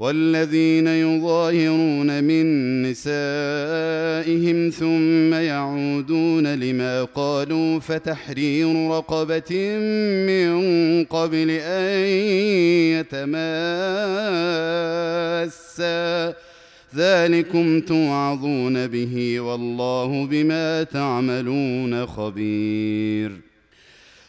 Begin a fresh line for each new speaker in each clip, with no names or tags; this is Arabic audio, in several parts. والذين يظاهرون من نسائهم ثم يعودون لما قالوا فتحرير رقبه من قبل ان يتماسا ذلكم توعظون به والله بما تعملون خبير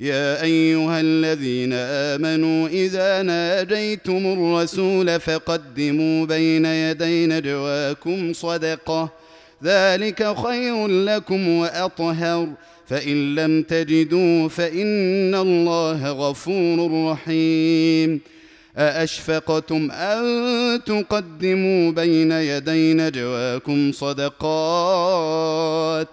يا ايها الذين امنوا اذا ناجيتم الرسول فقدموا بين يدي نجواكم صدقه ذلك خير لكم واطهر فان لم تجدوا فان الله غفور رحيم أأشفقتم أن تقدموا بين يدي نجواكم صدقات ۖ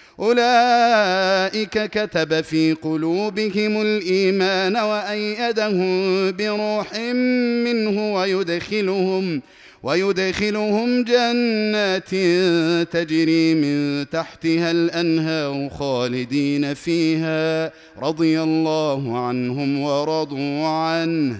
أولئك كتب في قلوبهم الإيمان وأيدهم بروح منه ويدخلهم ويدخلهم جنات تجري من تحتها الانهار خالدين فيها رضي الله عنهم ورضوا عنه